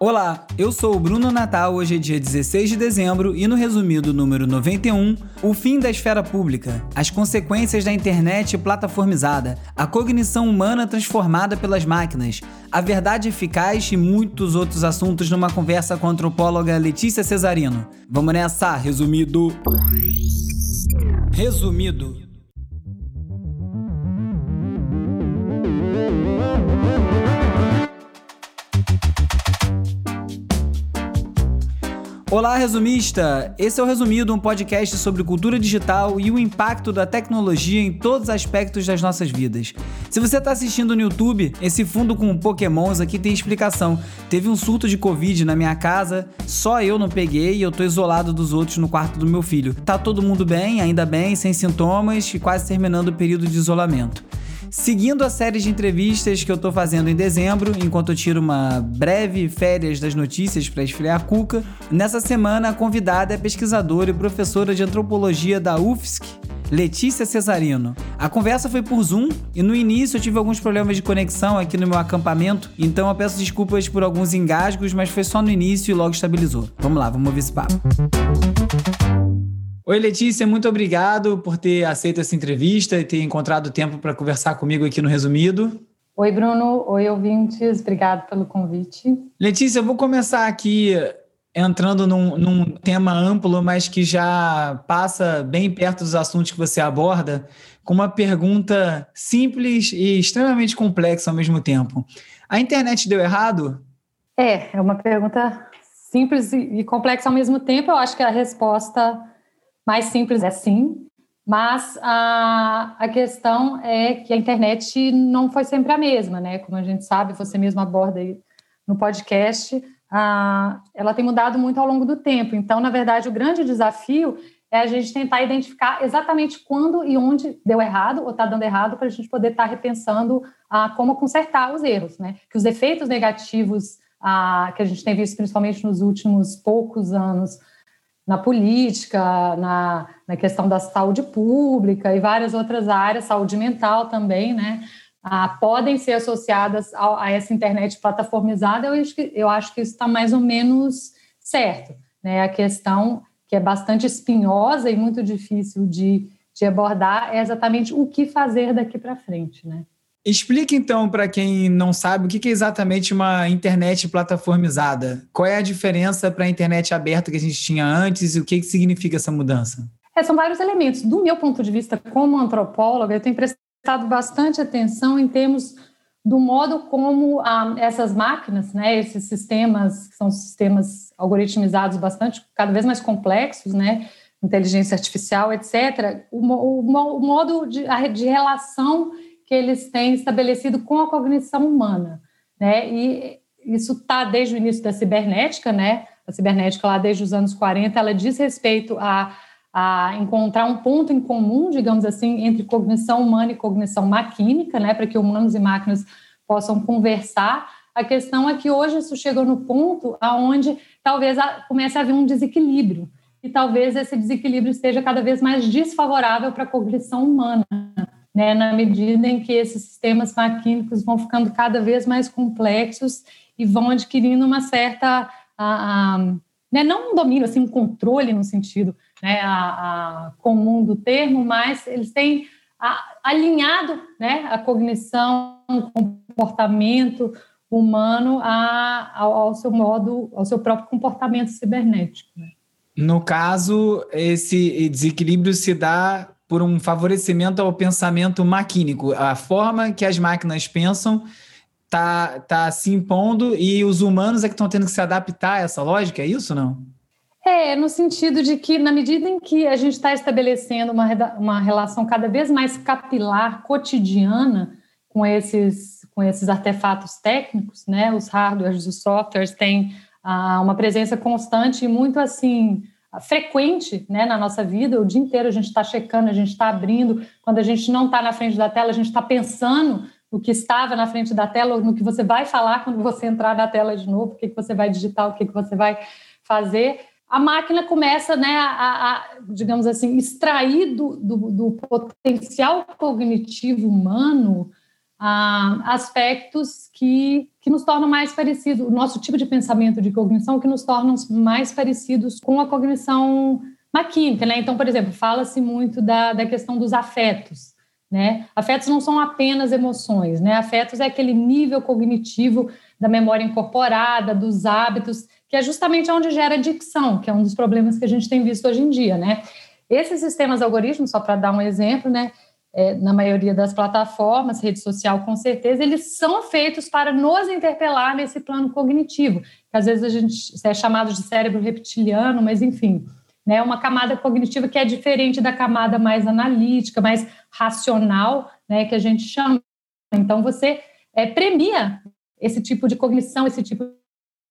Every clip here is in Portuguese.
Olá, eu sou o Bruno Natal. Hoje é dia 16 de dezembro e no resumido número 91, o fim da esfera pública, as consequências da internet plataformizada, a cognição humana transformada pelas máquinas, a verdade eficaz e muitos outros assuntos numa conversa com a antropóloga Letícia Cesarino. Vamos nessa, resumido. Resumido. Olá, resumista! Esse é o Resumido, um podcast sobre cultura digital e o impacto da tecnologia em todos os aspectos das nossas vidas. Se você está assistindo no YouTube, esse fundo com pokémons aqui tem explicação. Teve um surto de Covid na minha casa, só eu não peguei e eu tô isolado dos outros no quarto do meu filho. Tá todo mundo bem, ainda bem, sem sintomas e quase terminando o período de isolamento. Seguindo a série de entrevistas que eu tô fazendo em dezembro, enquanto eu tiro uma breve férias das notícias para esfriar a cuca, nessa semana a convidada é pesquisadora e professora de antropologia da UFSC, Letícia Cesarino. A conversa foi por Zoom e no início eu tive alguns problemas de conexão aqui no meu acampamento, então eu peço desculpas por alguns engasgos, mas foi só no início e logo estabilizou. Vamos lá, vamos ouvir esse papo. Oi, Letícia, muito obrigado por ter aceito essa entrevista e ter encontrado tempo para conversar comigo aqui no Resumido. Oi, Bruno. Oi, ouvintes. Obrigado pelo convite. Letícia, eu vou começar aqui entrando num, num, tema amplo, mas que já passa bem perto dos assuntos que você aborda, com uma pergunta simples e extremamente complexa ao mesmo tempo. A internet deu errado? É, é uma pergunta simples e complexa ao mesmo tempo. Eu acho que a resposta mais simples é sim, mas a, a questão é que a internet não foi sempre a mesma, né? Como a gente sabe, você mesmo aborda aí no podcast, a, ela tem mudado muito ao longo do tempo. Então, na verdade, o grande desafio é a gente tentar identificar exatamente quando e onde deu errado ou está dando errado para a gente poder estar tá repensando a, como consertar os erros, né? Que os efeitos negativos que a gente tem visto principalmente nos últimos poucos anos na política, na, na questão da saúde pública e várias outras áreas, saúde mental também, né? Ah, podem ser associadas a, a, essa internet plataformizada, eu acho que, eu acho que isso está mais ou menos certo. Né? A questão que é bastante espinhosa e muito difícil de, de abordar é exatamente o que fazer daqui para frente. Né? Explique então para quem não sabe o que é exatamente uma internet plataformizada. Qual é a diferença para a internet aberta que a gente tinha antes e o que significa essa mudança? É, são vários elementos. Do meu ponto de vista como antropóloga, eu tenho prestado bastante atenção em termos do modo como ah, essas máquinas, né, esses sistemas, que são sistemas algoritmizados bastante, cada vez mais complexos, né, inteligência artificial, etc., o, o, o modo de, de relação que eles têm estabelecido com a cognição humana, né? E isso está desde o início da cibernética, né? A cibernética lá desde os anos 40, ela diz respeito a, a encontrar um ponto em comum, digamos assim, entre cognição humana e cognição maquínica, né? Para que humanos e máquinas possam conversar. A questão é que hoje isso chegou no ponto aonde talvez comece a haver um desequilíbrio e talvez esse desequilíbrio esteja cada vez mais desfavorável para a cognição humana né, na medida em que esses sistemas maquínicos vão ficando cada vez mais complexos e vão adquirindo uma certa, a, a, né, não um domínio, assim, um controle no sentido né, a, comum do termo, mas eles têm alinhado né, a cognição, o comportamento humano ao, ao, seu modo, ao seu próprio comportamento cibernético. Né? No caso, esse desequilíbrio se dá por um favorecimento ao pensamento maquínico. A forma que as máquinas pensam está tá se impondo e os humanos é que estão tendo que se adaptar a essa lógica, é isso não? É, no sentido de que, na medida em que a gente está estabelecendo uma, uma relação cada vez mais capilar, cotidiana, com esses, com esses artefatos técnicos, né? Os hardwares, os softwares têm ah, uma presença constante e muito assim frequente né, na nossa vida, o dia inteiro a gente está checando, a gente está abrindo, quando a gente não está na frente da tela, a gente está pensando no que estava na frente da tela, ou no que você vai falar quando você entrar na tela de novo, o que, que você vai digitar, o que, que você vai fazer. A máquina começa, né, a, a digamos assim, extrair do, do, do, potencial cognitivo humano ah, aspectos que, que nos tornam mais parecidos, o nosso tipo de pensamento de cognição que nos tornam mais parecidos com a cognição maquímica, né? Então, por exemplo, fala-se muito da, da questão dos afetos, né? Afetos não são apenas emoções, né? Afetos é aquele nível cognitivo da memória incorporada, dos hábitos, que é justamente onde gera dicção, que é um dos problemas que a gente tem visto hoje em dia, né? Esses sistemas algoritmos, só para dar um exemplo, né? É, na maioria das plataformas, rede social com certeza, eles são feitos para nos interpelar nesse plano cognitivo, que às vezes a gente é chamado de cérebro reptiliano, mas enfim, né, uma camada cognitiva que é diferente da camada mais analítica, mais racional, né, que a gente chama. Então, você é, premia esse tipo de cognição, esse tipo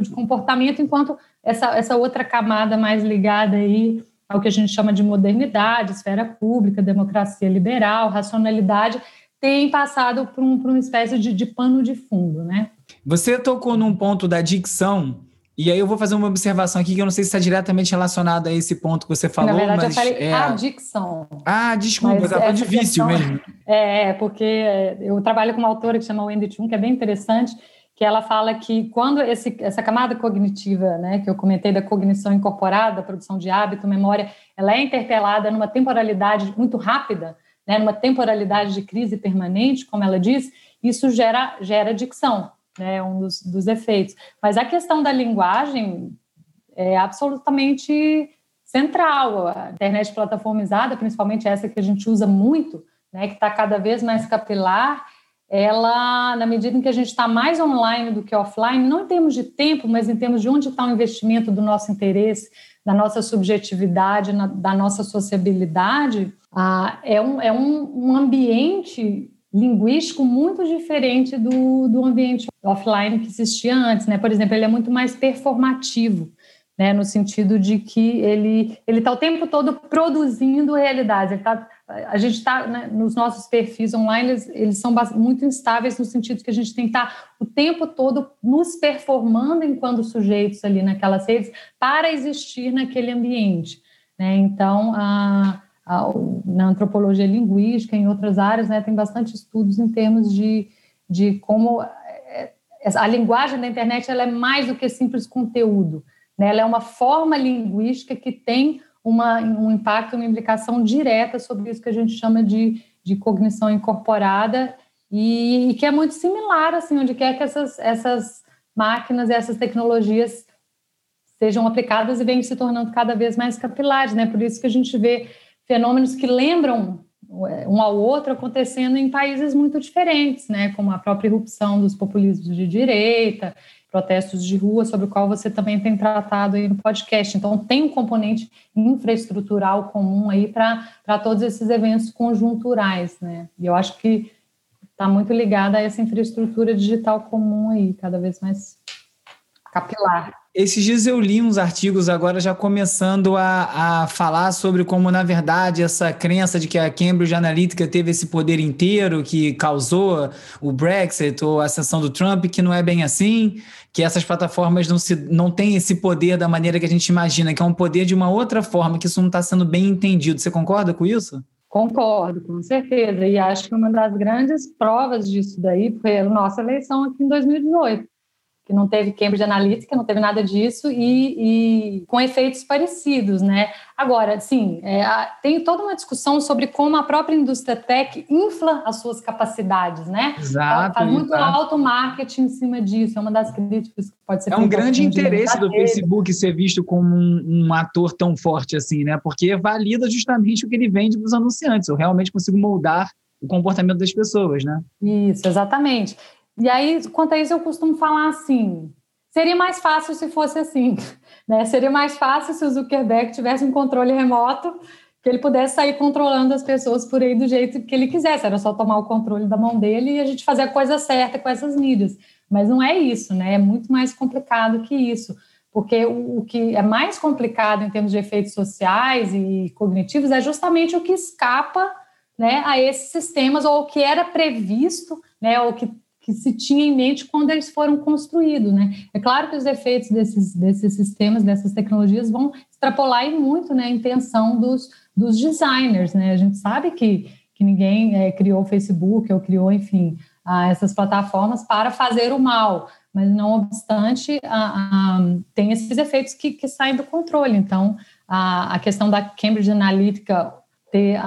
de comportamento, enquanto essa, essa outra camada mais ligada aí ao que a gente chama de modernidade, esfera pública, democracia liberal, racionalidade, tem passado por, um, por uma espécie de, de pano de fundo, né? Você tocou num ponto da dicção e aí eu vou fazer uma observação aqui que eu não sei se está diretamente relacionada a esse ponto que você falou. Na verdade, mas eu falei é... adicção. Ah, desculpa, estava de vício mesmo. É, porque eu trabalho com uma autora que chama Wendy Chun, que é bem interessante, que ela fala que quando esse, essa camada cognitiva, né, que eu comentei da cognição incorporada, produção de hábito, memória, ela é interpelada numa temporalidade muito rápida, né, numa temporalidade de crise permanente, como ela diz, isso gera, gera adicção né, um dos, dos efeitos. Mas a questão da linguagem é absolutamente central. A internet plataformizada, principalmente essa que a gente usa muito, né, que está cada vez mais capilar, ela, na medida em que a gente está mais online do que offline, não em termos de tempo, mas em termos de onde está o investimento do nosso interesse, da nossa subjetividade, na, da nossa sociabilidade, ah, é, um, é um, um ambiente linguístico muito diferente do, do ambiente offline que existia antes, né? Por exemplo, ele é muito mais performativo, né? No sentido de que ele ele está o tempo todo produzindo realidade. Tá, a gente está né, nos nossos perfis online, eles, eles, são muito instáveis no sentido que a gente tem que estar tá o tempo todo nos performando enquanto sujeitos ali naquelas redes para existir naquele ambiente, né? Então, a na antropologia linguística, em outras áreas, né, tem bastante estudos em termos de, de como é, é, a linguagem da internet ela é mais do que simples conteúdo. Né? Ela é uma forma linguística que tem uma, um impacto, uma implicação direta sobre isso que a gente chama de, de cognição incorporada e, e que é muito similar, assim, onde quer que essas, essas máquinas essas tecnologias sejam aplicadas e venham se tornando cada vez mais capilares, né? Por isso que a gente vê fenômenos que lembram é, um ao outro acontecendo em países muito diferentes, né, como a própria irrupção dos populismos de direita, protestos de rua, sobre o qual você também tem tratado aí no podcast. Então, tem um componente infraestrutural comum aí para todos esses eventos conjunturais, né? E eu acho que está muito ligada a essa infraestrutura digital comum aí, cada vez mais capilar. Esses dias eu li uns artigos agora já começando a, a falar sobre como, na verdade, essa crença de que a Cambridge Analytica teve esse poder inteiro que causou o Brexit ou a ascensão do Trump, que não é bem assim, que essas plataformas não, se, não têm esse poder da maneira que a gente imagina, que é um poder de uma outra forma, que isso não está sendo bem entendido. Você concorda com isso? Concordo, com certeza. E acho que uma das grandes provas disso daí foi a nossa eleição aqui em 2018 que não teve Cambridge Analytica, não teve nada disso, e, e com efeitos parecidos, né? Agora, sim, é, tem toda uma discussão sobre como a própria indústria tech infla as suas capacidades, né? Exato. Faz muito exato. alto marketing em cima disso, é uma das críticas que pode ser É um grande interesse do Facebook ser visto como um, um, ator tão forte assim, né? Porque valida justamente o que ele vende para os anunciantes. Eu realmente consigo moldar o comportamento das pessoas, né? Isso, exatamente. E aí, quanto a isso, eu costumo falar assim: seria mais fácil se fosse assim. Né? Seria mais fácil se o Zuckerberg tivesse um controle remoto, que ele pudesse sair controlando as pessoas por aí do jeito que ele quisesse. Era só tomar o controle da mão dele e a gente fazer a coisa certa com essas mídias. Mas não é isso, né? É muito mais complicado que isso. Porque o, que é mais complicado em termos de efeitos sociais e cognitivos é justamente o que escapa né, a esses sistemas, ou o que era previsto, né, ou que que se tinha em mente quando eles foram construídos, né? É claro que os efeitos desses, desses sistemas, dessas tecnologias vão extrapolar muito, né, a intenção dos, dos designers, né? A gente sabe que, que ninguém é, criou o Facebook ou criou, enfim, a essas plataformas para fazer o mal, mas não obstante, a, a, tem esses efeitos que, que, saem do controle. Então, a, a questão da Cambridge Analytica ter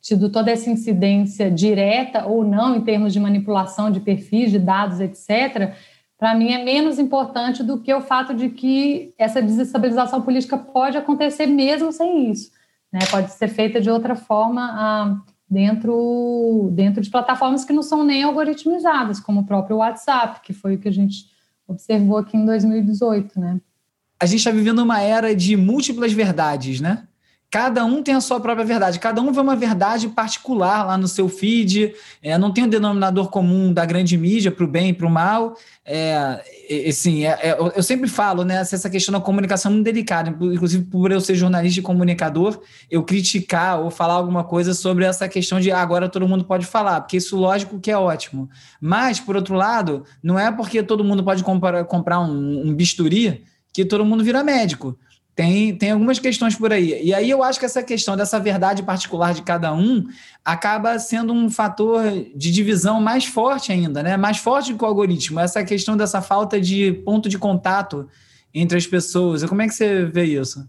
tido toda essa incidência direta ou não em termos de manipulação de perfis, de dados, etc., para mim é menos importante do que o fato de que essa desestabilização política pode acontecer mesmo sem isso. Né? Pode ser feita de outra forma dentro, dentro de plataformas que não são nem algoritmizadas, como o próprio WhatsApp, que foi o que a gente observou aqui em 2018. Né? A gente está vivendo uma era de múltiplas verdades, né? Cada um tem a sua própria verdade, cada um vê uma verdade particular lá no seu feed, é, não tem um denominador comum da grande mídia para o bem e para o mal. É, assim, é, é, eu sempre falo, né, essa questão da comunicação é muito delicada, inclusive por eu ser jornalista e comunicador, eu criticar ou falar alguma coisa sobre essa questão de ah, agora todo mundo pode falar, porque isso lógico que é ótimo. Mas, por outro lado, não é porque todo mundo pode comprar, comprar um, um bisturi que todo mundo vira médico. Tem, tem algumas questões por aí. E aí eu acho que essa questão dessa verdade particular de cada um acaba sendo um fator de divisão mais forte ainda, né? Mais forte que o algoritmo. Essa questão dessa falta de ponto de contato entre as pessoas. Como é que você vê isso?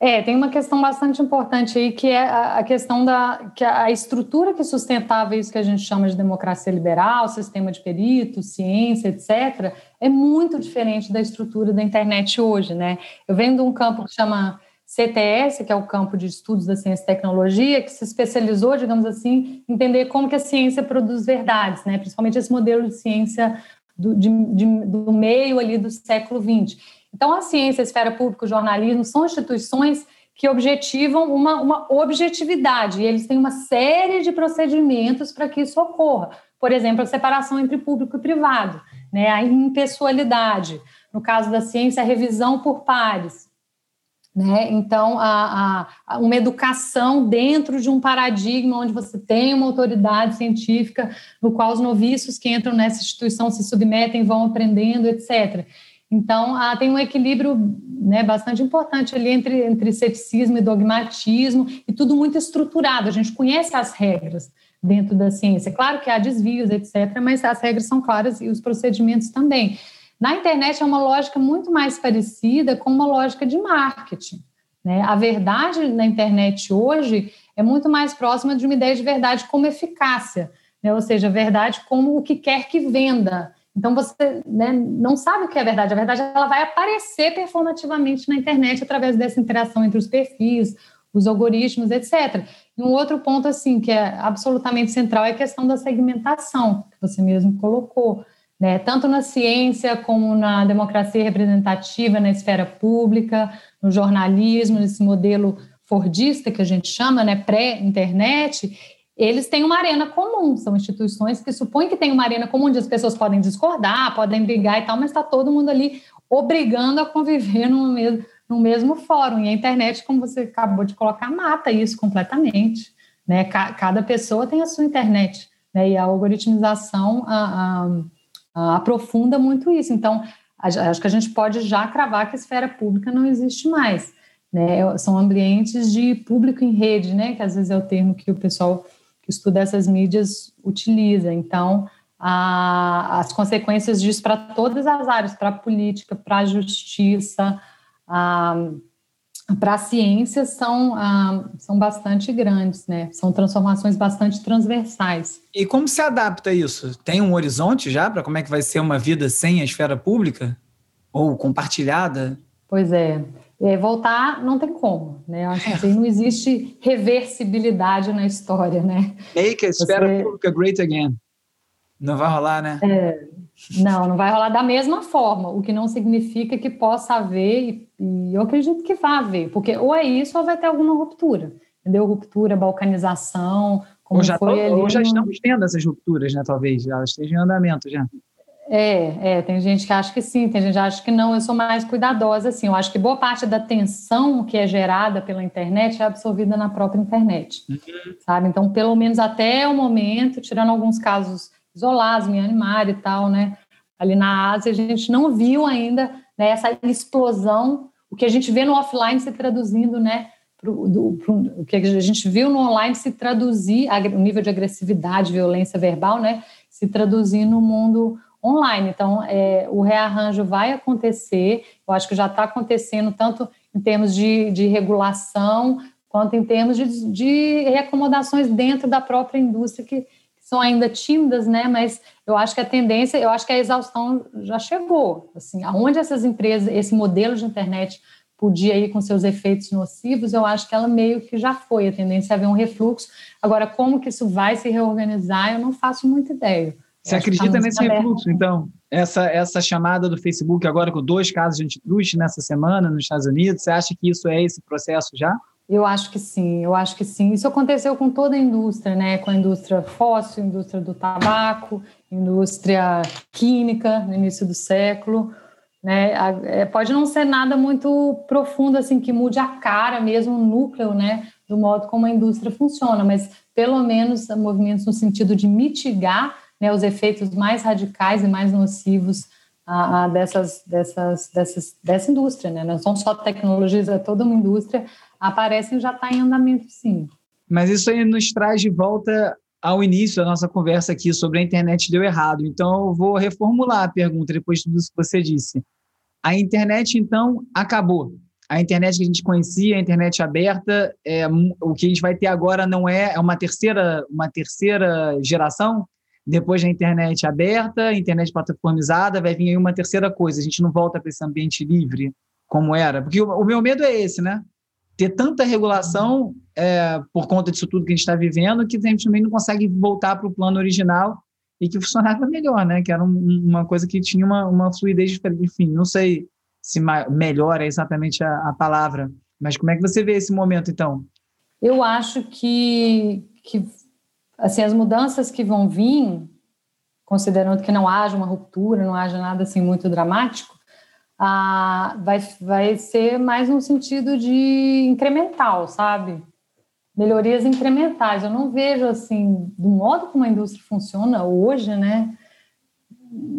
É, tem uma questão bastante importante aí, que é a questão da que a estrutura que sustentava isso que a gente chama de democracia liberal, sistema de peritos, ciência, etc., é muito diferente da estrutura da internet hoje, né? Eu venho de um campo que chama CTS, que é o campo de estudos da ciência e tecnologia, que se especializou, digamos assim, em entender como que a ciência produz verdades, né? Principalmente esse modelo de ciência do, de, de, do meio ali do século XX. Então, a ciência, a esfera pública, o jornalismo são instituições que objetivam uma, uma objetividade, e eles têm uma série de procedimentos para que isso ocorra. Por exemplo, a separação entre público e privado, né? a impessoalidade. No caso da ciência, a revisão por pares. Né? Então, a, a, uma educação dentro de um paradigma onde você tem uma autoridade científica, no qual os noviços que entram nessa instituição se submetem, vão aprendendo, etc. Então, ah, tem um equilíbrio né, bastante importante ali entre, entre ceticismo e dogmatismo, e tudo muito estruturado. A gente conhece as regras dentro da ciência. Claro que há desvios, etc., mas as regras são claras e os procedimentos também. Na internet é uma lógica muito mais parecida com uma lógica de marketing. Né? A verdade na internet hoje é muito mais próxima de uma ideia de verdade como eficácia, né? ou seja, verdade como o que quer que venda então você né, não sabe o que é verdade. A verdade ela vai aparecer performativamente na internet através dessa interação entre os perfis, os algoritmos, etc. E um outro ponto assim que é absolutamente central é a questão da segmentação que você mesmo colocou, né? Tanto na ciência como na democracia representativa, na esfera pública, no jornalismo, nesse modelo fordista que a gente chama, né, pré-internet, eles têm uma arena comum, são instituições que supõem que tem uma arena comum onde as pessoas podem discordar, podem brigar e tal, mas está todo mundo ali obrigando a conviver no mesmo, no mesmo fórum. E a internet, como você acabou de colocar, mata isso completamente. Né? Cada pessoa tem a sua internet, né? e a algoritmização a, a, a aprofunda muito isso. Então, acho que a gente pode já cravar que a esfera pública não existe mais. Né? São ambientes de público em rede, né? que às vezes é o termo que o pessoal que estuda essas mídias utiliza. Então, a, as consequências disso para todas as áreas, para a política, para a justiça, para a ciência, são, são bastante grandes, né? São transformações bastante transversais. E como se adapta isso? Tem um horizonte já para como é que vai ser uma vida sem a esfera pública? Ou compartilhada? Pois é. É, voltar não tem como, né? Eu acho que assim, não existe reversibilidade na história, né? Make a esfera Você... pública great again. Não vai rolar, né? É, não, não vai rolar da mesma forma, o que não significa que possa haver, e, eu acredito que vai haver, porque ou é isso ou vai ter alguma ruptura, entendeu? Ruptura, balcanização, como ou já, foi tô, ou já estamos tendo essas rupturas, né? Talvez, elas estejam em andamento já. É, é, tem gente que acha que sim, tem gente que acha que não. Eu sou mais cuidadosa, assim. Eu acho que boa parte da tensão que é gerada pela internet é absorvida na própria internet, uhum. sabe? Então, pelo menos até o momento, tirando alguns casos isolados, Myanmar e tal, né? Ali na Ásia, a gente não viu ainda né, essa explosão, o que a gente vê no offline se traduzindo, né? Pro, do, pro, o que a gente viu no online se traduzir, o nível de agressividade, violência verbal, né? se traduzir no mundo online. Então, é, o rearranjo vai acontecer, eu acho que já está acontecendo, tanto em termos de, de regulação, quanto em termos de, de reacomodações dentro da própria indústria, que, são ainda tímidas, né? Mas eu acho que a tendência, eu acho que a exaustão já chegou. Assim, aonde essas empresas, esse modelo de internet podia ir com seus efeitos nocivos, eu acho que ela meio que já foi. A tendência é haver um refluxo. Agora, como que isso vai se reorganizar, eu não faço muita ideia. Você acredita tá nesse aberto. refluxo, então? Essa, essa chamada do Facebook agora com dois casos de antitruste nessa semana nos Estados Unidos, você acha que isso é esse processo já? Eu acho que sim, eu acho que sim. Isso aconteceu com toda a indústria, né? Com a indústria fóssil, indústria do tabaco, indústria química no início do século. Né? É, pode não ser nada muito profundo assim que mude a cara mesmo, o núcleo, né, do modo como a indústria funciona, mas pelo menos movimentos no sentido de mitigar né, os efeitos mais radicais e mais nocivos a, a dessas, dessas, dessas, dessa indústria, né? Não são só tecnologias, é toda uma indústria, aparecem já está em andamento, sim. Mas isso aí nos traz de volta ao início da nossa conversa aqui sobre a internet deu errado. Então, eu vou reformular a pergunta depois de tudo isso que você disse. A internet, então, acabou. A internet que a gente conhecia, a internet aberta, é, o que a gente vai ter agora não é, é uma terceira, uma terceira geração depois da internet aberta, internet plataformizada, vai vir aí uma terceira coisa. A gente não volta para esse ambiente livre como era. Porque o, o, meu medo é esse, né? Ter tanta regulação é, por conta disso tudo que a gente está vivendo que a gente também não consegue voltar para o plano original e que funcionava melhor, né? Que era um, uma coisa que tinha uma, uma fluidez diferente. Enfim, não sei se melhor é exatamente a, a palavra, mas como é que você vê esse momento, então? Eu acho que, que assim, as mudanças que vão vir, considerando que não haja uma ruptura, não haja nada assim muito dramático, ah, vai, vai ser mais no sentido de incremental, sabe? Melhorias incrementais. Eu não vejo assim, do modo como a indústria funciona hoje, né?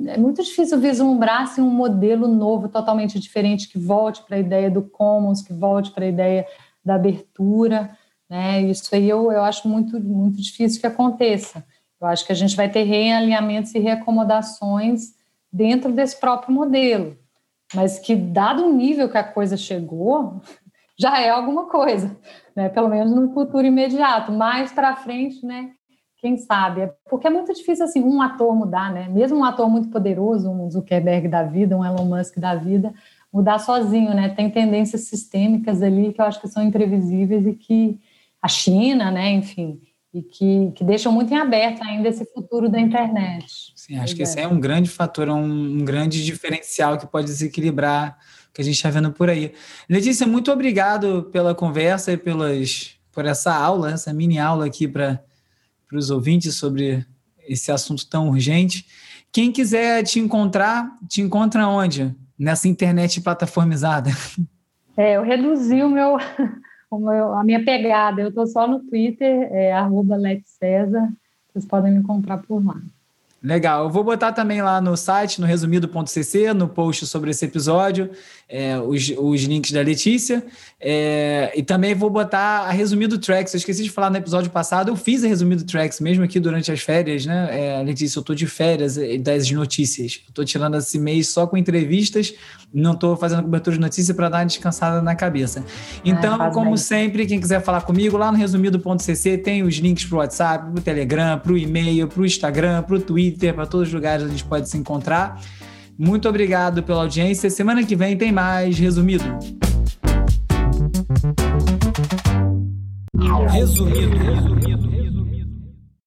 É muito difícil vislumbrar assim, um modelo novo, totalmente diferente, que volte para a ideia do commons, que volte para a ideia da abertura. Né? Isso aí eu, eu acho muito, muito difícil que aconteça. Eu acho que a gente vai ter realinhamentos e reacomodações dentro desse próprio modelo, mas que, dado o nível que a coisa chegou, já é alguma coisa, né? pelo menos no futuro imediato. Mais para frente, né? quem sabe? É porque é muito difícil assim um ator mudar, né? Mesmo um ator muito poderoso, um Zuckerberg da vida, um Elon Musk da vida, mudar sozinho, né? Tem tendências sistêmicas ali que eu acho que são imprevisíveis e que a China, né, enfim, e que, que deixam muito em aberto ainda esse futuro da internet. Sim, acho que esse é um grande fator, é um, um grande diferencial que pode desequilibrar o que a gente está vendo por aí. Letícia, muito obrigado pela conversa e pelas, por essa aula, essa mini aula aqui para os ouvintes sobre esse assunto tão urgente. Quem quiser te encontrar, te encontra onde? Nessa internet plataformizada. É, eu reduzi o meu, eu, a minha pegada. Eu estou só no Twitter, é, arroba. Vocês podem me encontrar por lá. Legal. Eu vou botar também lá no site, no resumido.cc, no post sobre esse episódio, é, os, os links da Letícia. É, e também vou botar a Resumido Tracks. Eu esqueci de falar no episódio passado, eu fiz a Resumido Tracks, mesmo aqui durante as férias, né? É, Letícia, eu estou de férias é, das notícias. Estou tirando esse mês só com entrevistas, não estou fazendo cobertura de notícia para dar uma descansada na cabeça. Então, ah, como bem. sempre, quem quiser falar comigo, lá no resumido.cc tem os links para o WhatsApp, para o Telegram, para o e-mail, para o Instagram, para o Twitter Twitter, para todos os lugares a gente pode se encontrar. Muito obrigado pela audiência. Semana que vem tem mais resumido. Resumido. resumido.